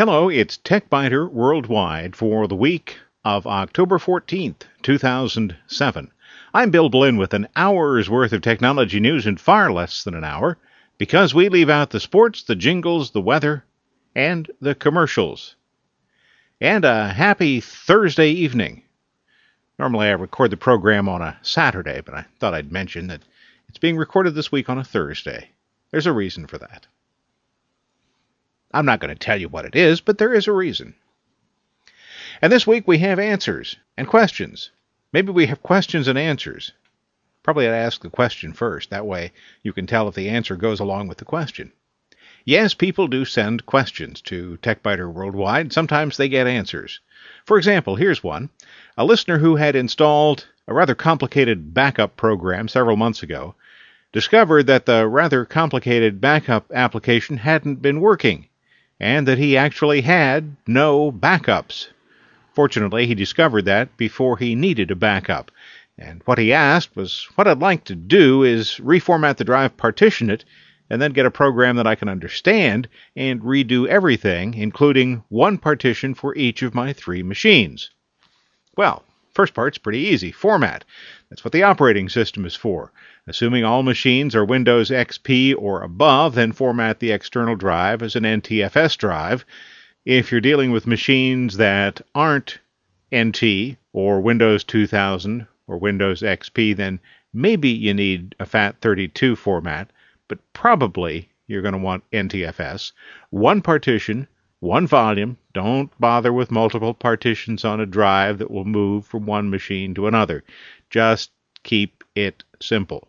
Hello, it's TechByter Worldwide for the week of October 14th, 2007. I'm Bill Blinn with an hour's worth of technology news in far less than an hour because we leave out the sports, the jingles, the weather, and the commercials. And a happy Thursday evening. Normally I record the program on a Saturday, but I thought I'd mention that it's being recorded this week on a Thursday. There's a reason for that. I'm not going to tell you what it is, but there is a reason. And this week we have answers and questions. Maybe we have questions and answers. Probably I'd ask the question first. That way you can tell if the answer goes along with the question. Yes, people do send questions to TechByter Worldwide. Sometimes they get answers. For example, here's one. A listener who had installed a rather complicated backup program several months ago discovered that the rather complicated backup application hadn't been working and that he actually had no backups. Fortunately, he discovered that before he needed a backup. And what he asked was, What I'd like to do is reformat the drive, partition it, and then get a program that I can understand and redo everything, including one partition for each of my three machines. Well, first part's pretty easy format. That's what the operating system is for. Assuming all machines are Windows XP or above, then format the external drive as an NTFS drive. If you're dealing with machines that aren't NT or Windows 2000 or Windows XP, then maybe you need a FAT32 format, but probably you're going to want NTFS. One partition, one volume. Don't bother with multiple partitions on a drive that will move from one machine to another. Just keep it simple.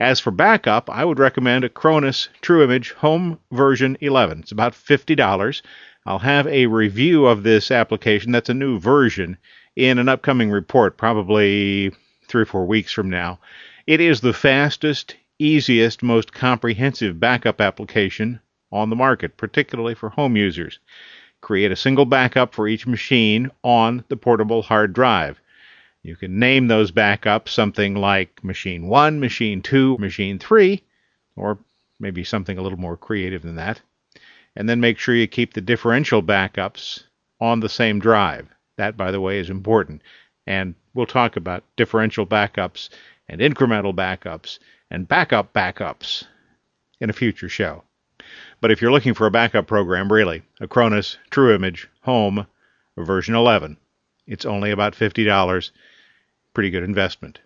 As for backup, I would recommend Acronis TrueImage Home version 11. It's about $50. I'll have a review of this application, that's a new version, in an upcoming report, probably three or four weeks from now. It is the fastest, easiest, most comprehensive backup application on the market, particularly for home users. Create a single backup for each machine on the portable hard drive. You can name those backups something like machine 1, machine 2, machine 3, or maybe something a little more creative than that. And then make sure you keep the differential backups on the same drive. That, by the way, is important. And we'll talk about differential backups and incremental backups and backup backups in a future show. But if you're looking for a backup program, really, Acronis TrueImage Home version 11. It's only about $50 pretty good investment.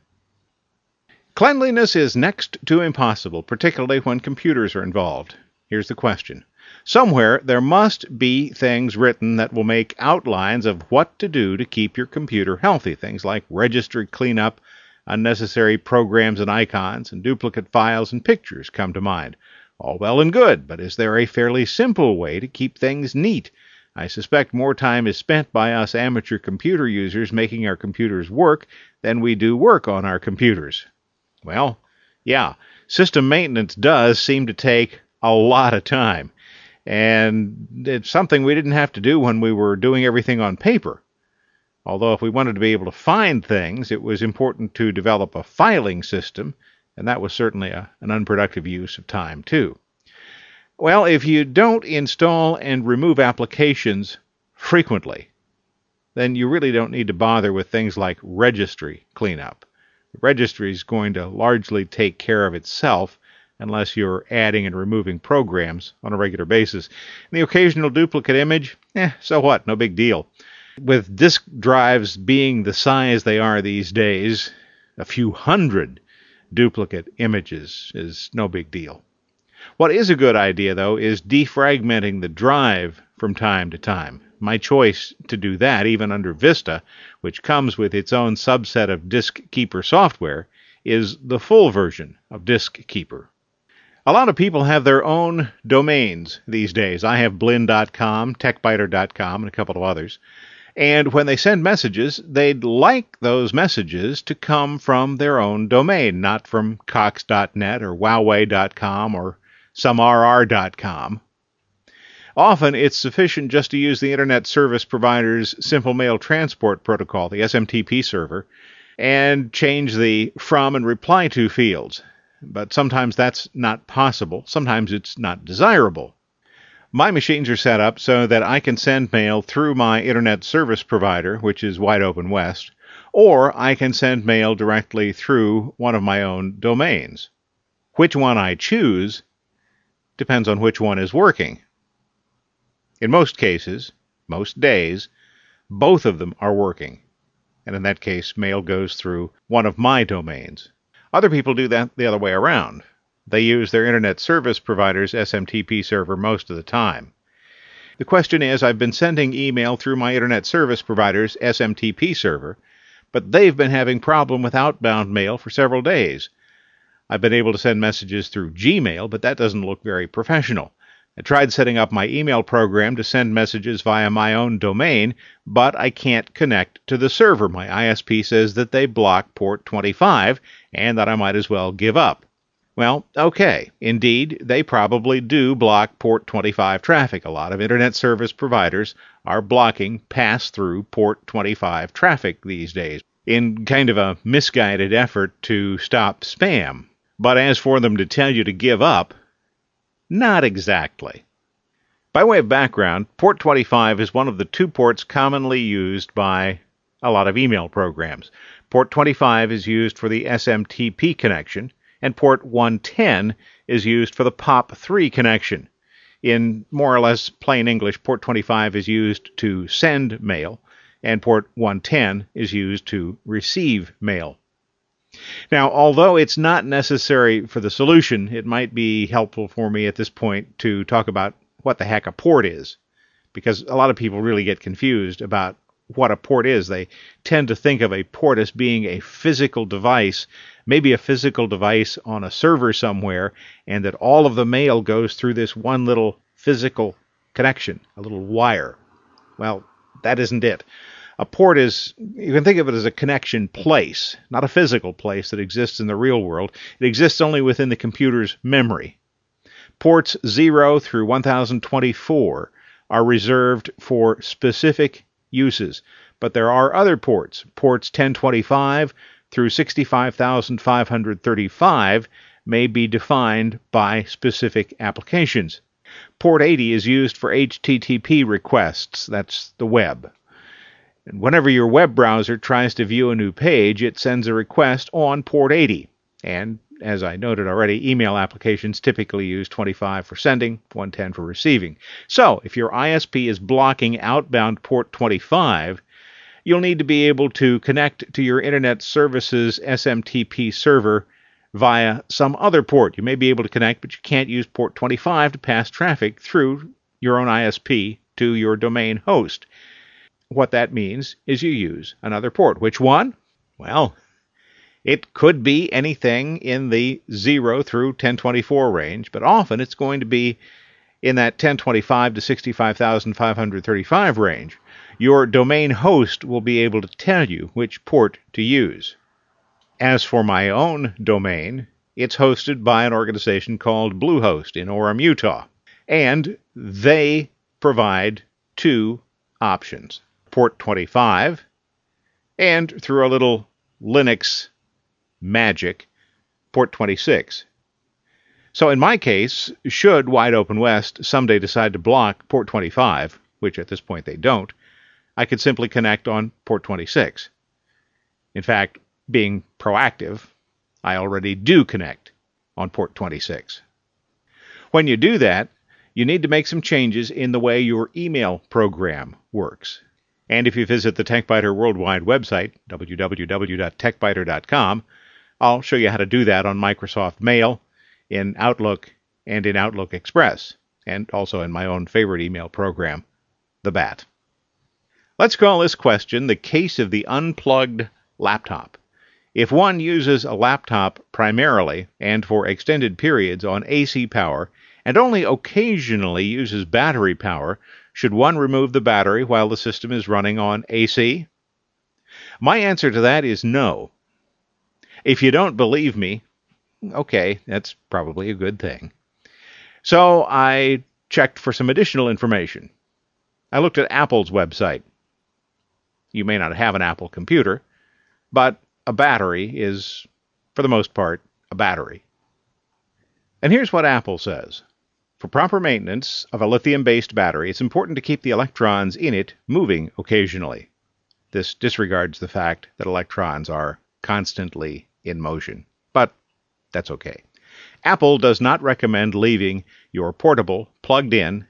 Cleanliness is next to impossible, particularly when computers are involved. Here's the question. Somewhere there must be things written that will make outlines of what to do to keep your computer healthy. Things like registry cleanup, unnecessary programs and icons, and duplicate files and pictures come to mind. All well and good, but is there a fairly simple way to keep things neat? I suspect more time is spent by us amateur computer users making our computers work than we do work on our computers. Well, yeah, system maintenance does seem to take a lot of time. And it's something we didn't have to do when we were doing everything on paper. Although, if we wanted to be able to find things, it was important to develop a filing system, and that was certainly a, an unproductive use of time, too. Well, if you don't install and remove applications frequently, then you really don't need to bother with things like registry cleanup. The registry is going to largely take care of itself unless you're adding and removing programs on a regular basis. And the occasional duplicate image, eh, so what? No big deal. With disk drives being the size they are these days, a few hundred duplicate images is no big deal. What is a good idea, though, is defragmenting the drive from time to time. My choice to do that, even under Vista, which comes with its own subset of Disk Keeper software, is the full version of Diskeeper. A lot of people have their own domains these days. I have Blinn.com, TechByter.com, and a couple of others. And when they send messages, they'd like those messages to come from their own domain, not from Cox.net or Huawei.com or somerr.com. Often it's sufficient just to use the Internet Service Provider's Simple Mail Transport Protocol, the SMTP server, and change the from and reply to fields. But sometimes that's not possible. Sometimes it's not desirable. My machines are set up so that I can send mail through my internet service provider, which is Wide Open West, or I can send mail directly through one of my own domains. Which one I choose depends on which one is working. In most cases, most days, both of them are working. And in that case, mail goes through one of my domains. Other people do that the other way around. They use their internet service provider's SMTP server most of the time. The question is I've been sending email through my internet service provider's SMTP server, but they've been having problem with outbound mail for several days. I've been able to send messages through Gmail, but that doesn't look very professional. I tried setting up my email program to send messages via my own domain, but I can't connect to the server. My ISP says that they block port 25 and that I might as well give up. Well, okay. Indeed, they probably do block port 25 traffic. A lot of internet service providers are blocking pass through port 25 traffic these days in kind of a misguided effort to stop spam. But as for them to tell you to give up, not exactly. By way of background, port 25 is one of the two ports commonly used by a lot of email programs. Port 25 is used for the SMTP connection and port 110 is used for the POP3 connection. In more or less plain English, port 25 is used to send mail, and port 110 is used to receive mail. Now, although it's not necessary for the solution, it might be helpful for me at this point to talk about what the heck a port is, because a lot of people really get confused about what a port is. They tend to think of a port as being a physical device, maybe a physical device on a server somewhere, and that all of the mail goes through this one little physical connection, a little wire. Well, that isn't it. A port is, you can think of it as a connection place, not a physical place that exists in the real world. It exists only within the computer's memory. Ports 0 through 1024 are reserved for specific uses. But there are other ports. Ports 1025 through 65,535 may be defined by specific applications. Port 80 is used for HTTP requests, that's the web. And whenever your web browser tries to view a new page, it sends a request on port 80. And as I noted already, email applications typically use 25 for sending, 110 for receiving. So, if your ISP is blocking outbound port 25, you'll need to be able to connect to your Internet Services SMTP server via some other port. You may be able to connect, but you can't use port 25 to pass traffic through your own ISP to your domain host. What that means is you use another port. Which one? Well, it could be anything in the 0 through 1024 range, but often it's going to be in that 1025 to 65,535 range. Your domain host will be able to tell you which port to use. As for my own domain, it's hosted by an organization called Bluehost in Orem, Utah, and they provide two options port 25 and through a little Linux magic, port 26. So in my case, should Wide Open West someday decide to block port 25, which at this point they don't, I could simply connect on port 26. In fact, being proactive, I already do connect on port 26. When you do that, you need to make some changes in the way your email program works. And if you visit the TechByter Worldwide website, www.techbyter.com, I'll show you how to do that on Microsoft Mail, in Outlook, and in Outlook Express, and also in my own favorite email program, the BAT. Let's call this question the case of the unplugged laptop. If one uses a laptop primarily and for extended periods on AC power and only occasionally uses battery power, should one remove the battery while the system is running on AC? My answer to that is no. If you don't believe me, okay, that's probably a good thing. So I checked for some additional information. I looked at Apple's website. You may not have an Apple computer, but a battery is, for the most part, a battery. And here's what Apple says. For proper maintenance of a lithium based battery, it's important to keep the electrons in it moving occasionally. This disregards the fact that electrons are constantly in motion. But that's okay. Apple does not recommend leaving your portable plugged in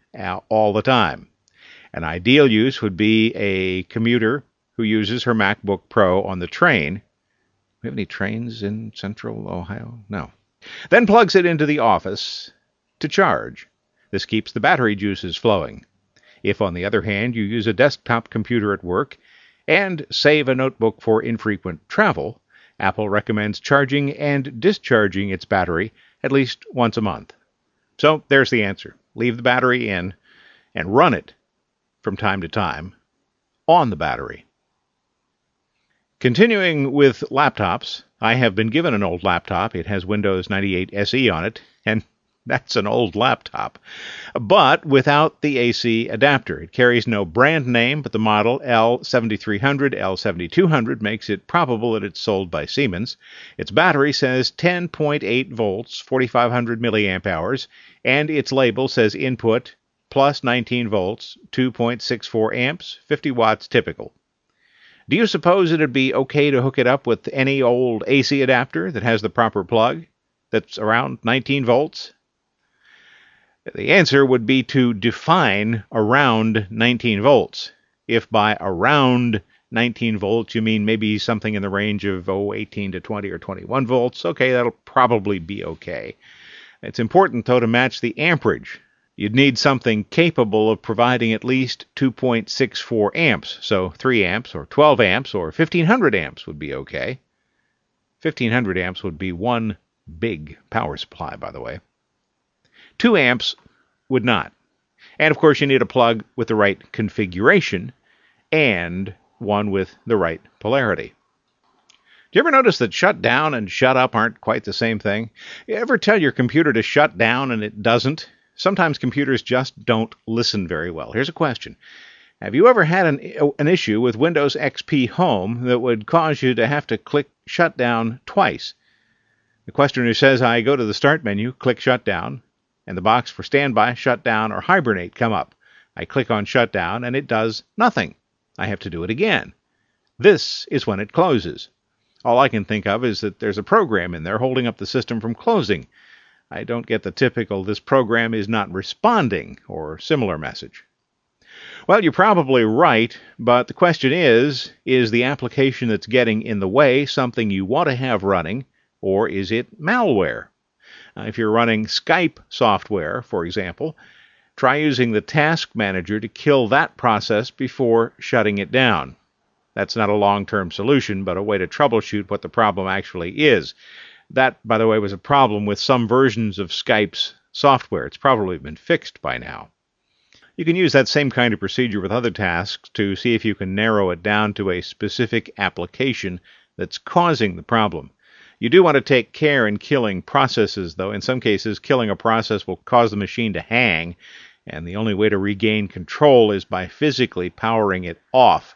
all the time. An ideal use would be a commuter who uses her MacBook Pro on the train. We have any trains in central Ohio? No. Then plugs it into the office to charge. This keeps the battery juices flowing. If, on the other hand, you use a desktop computer at work and save a notebook for infrequent travel, Apple recommends charging and discharging its battery at least once a month. So there's the answer. Leave the battery in and run it from time to time on the battery. Continuing with laptops, I have been given an old laptop. It has Windows 98 SE on it, and that's an old laptop. But without the AC adapter. It carries no brand name, but the model L7300, L7200 makes it probable that it's sold by Siemens. Its battery says 10.8 volts, 4500 milliamp hours, and its label says input plus 19 volts, 2.64 amps, 50 watts typical. Do you suppose it'd be okay to hook it up with any old AC adapter that has the proper plug that's around 19 volts? The answer would be to define around 19 volts. If by around 19 volts you mean maybe something in the range of oh, 18 to 20 or 21 volts, okay, that'll probably be okay. It's important, though, to match the amperage. You'd need something capable of providing at least 2.64 amps, so 3 amps or 12 amps or 1500 amps would be okay. 1500 amps would be one big power supply, by the way. 2 amps would not. And of course, you need a plug with the right configuration and one with the right polarity. Do you ever notice that shut down and shut up aren't quite the same thing? You ever tell your computer to shut down and it doesn't? Sometimes computers just don't listen very well. Here's a question Have you ever had an, an issue with Windows XP Home that would cause you to have to click shut down twice? The questioner says, I go to the start menu, click shut down, and the box for standby, shutdown, or hibernate come up. I click on shutdown and it does nothing. I have to do it again. This is when it closes. All I can think of is that there's a program in there holding up the system from closing. I don't get the typical this program is not responding or similar message. Well, you're probably right, but the question is is the application that's getting in the way something you want to have running, or is it malware? Uh, if you're running Skype software, for example, try using the task manager to kill that process before shutting it down. That's not a long term solution, but a way to troubleshoot what the problem actually is. That, by the way, was a problem with some versions of Skype's software. It's probably been fixed by now. You can use that same kind of procedure with other tasks to see if you can narrow it down to a specific application that's causing the problem. You do want to take care in killing processes, though. In some cases, killing a process will cause the machine to hang, and the only way to regain control is by physically powering it off.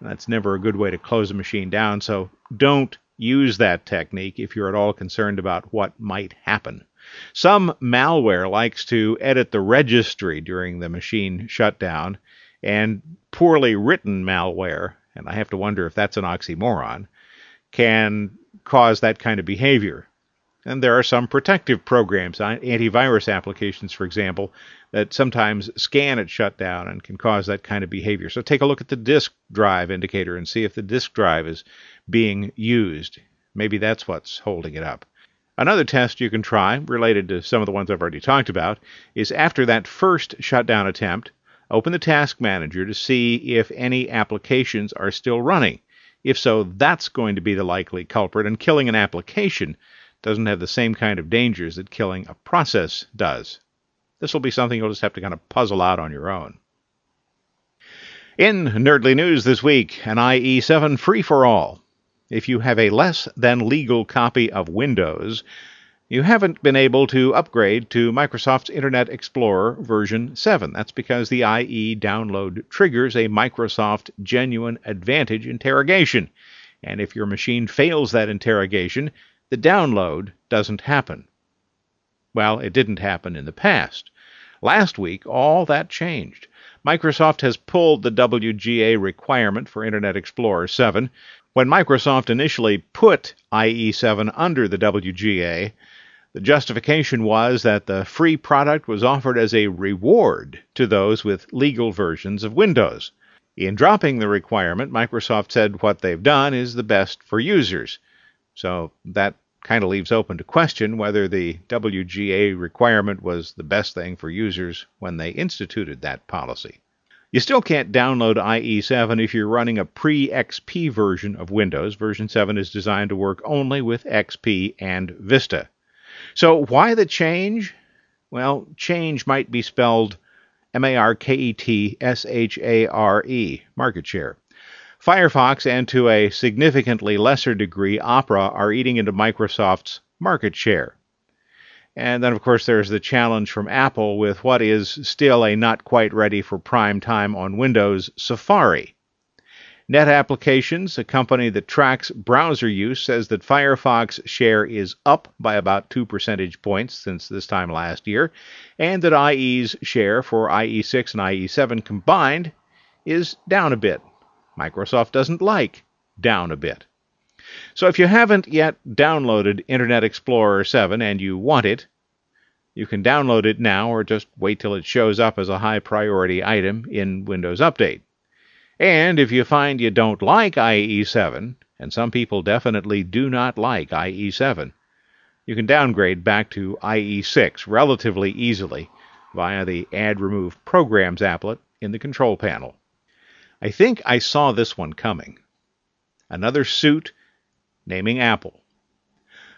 That's never a good way to close a machine down, so don't use that technique if you're at all concerned about what might happen. Some malware likes to edit the registry during the machine shutdown, and poorly written malware, and I have to wonder if that's an oxymoron, can cause that kind of behavior. And there are some protective programs, uh, antivirus applications, for example, that sometimes scan at shutdown and can cause that kind of behavior. So take a look at the disk drive indicator and see if the disk drive is being used. Maybe that's what's holding it up. Another test you can try, related to some of the ones I've already talked about, is after that first shutdown attempt, open the task manager to see if any applications are still running. If so, that's going to be the likely culprit, and killing an application doesn't have the same kind of dangers that killing a process does. This will be something you'll just have to kind of puzzle out on your own. In Nerdly News this week, an IE7 free for all. If you have a less than legal copy of Windows, you haven't been able to upgrade to Microsoft's Internet Explorer version 7. That's because the IE download triggers a Microsoft Genuine Advantage interrogation. And if your machine fails that interrogation, the download doesn't happen. Well, it didn't happen in the past. Last week, all that changed. Microsoft has pulled the WGA requirement for Internet Explorer 7. When Microsoft initially put IE7 under the WGA, the justification was that the free product was offered as a reward to those with legal versions of Windows. In dropping the requirement, Microsoft said what they've done is the best for users. So that kind of leaves open to question whether the WGA requirement was the best thing for users when they instituted that policy. You still can't download IE7 if you're running a pre XP version of Windows. Version 7 is designed to work only with XP and Vista. So, why the change? Well, change might be spelled M A R K E T S H A R E, market share. Firefox and to a significantly lesser degree Opera are eating into Microsoft's market share. And then, of course, there's the challenge from Apple with what is still a not quite ready for prime time on Windows Safari. Net Applications, a company that tracks browser use, says that Firefox share is up by about 2 percentage points since this time last year, and that IE's share for IE6 and IE7 combined is down a bit. Microsoft doesn't like down a bit. So if you haven't yet downloaded Internet Explorer 7 and you want it, you can download it now or just wait till it shows up as a high priority item in Windows Update. And if you find you don't like IE7, and some people definitely do not like IE7, you can downgrade back to IE6 relatively easily via the Add Remove Programs applet in the control panel. I think I saw this one coming. Another suit naming Apple.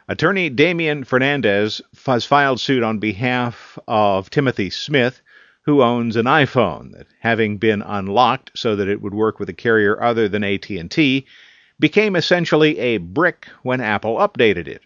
Attorney Damian Fernandez has filed suit on behalf of Timothy Smith, who owns an iPhone that, having been unlocked so that it would work with a carrier other than AT&T, became essentially a brick when Apple updated it.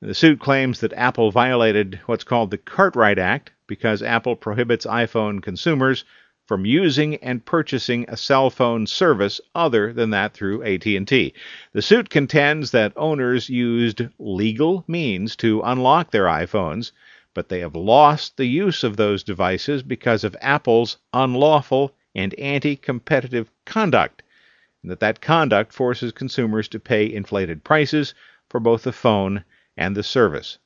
The suit claims that Apple violated what's called the Cartwright Act because Apple prohibits iPhone consumers from using and purchasing a cell phone service other than that through AT&T. The suit contends that owners used legal means to unlock their iPhones, but they have lost the use of those devices because of Apple's unlawful and anti-competitive conduct, and that that conduct forces consumers to pay inflated prices for both the phone and the service.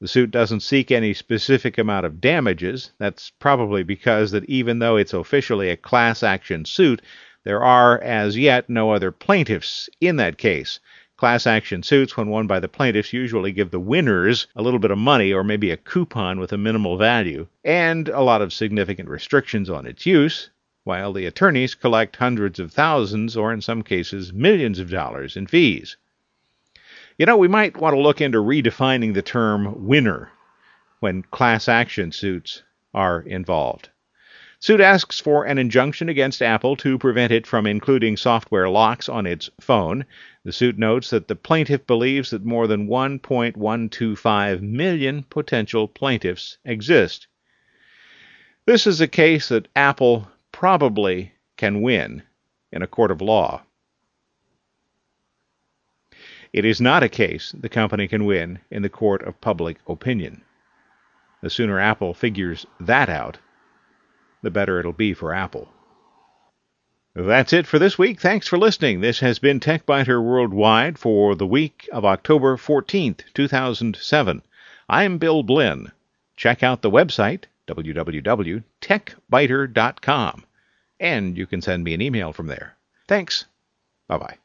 The suit doesn't seek any specific amount of damages. That's probably because that even though it's officially a class action suit, there are as yet no other plaintiffs in that case. Class action suits, when won by the plaintiffs, usually give the winners a little bit of money or maybe a coupon with a minimal value and a lot of significant restrictions on its use, while the attorneys collect hundreds of thousands or in some cases millions of dollars in fees. You know, we might want to look into redefining the term winner when class action suits are involved. Suit asks for an injunction against Apple to prevent it from including software locks on its phone. The suit notes that the plaintiff believes that more than 1.125 million potential plaintiffs exist. This is a case that Apple probably can win in a court of law. It is not a case the company can win in the court of public opinion. The sooner Apple figures that out, the better it'll be for Apple. That's it for this week. Thanks for listening. This has been TechByter Worldwide for the week of October 14th, 2007. I'm Bill Blinn. Check out the website, www.techbyter.com, and you can send me an email from there. Thanks. Bye bye.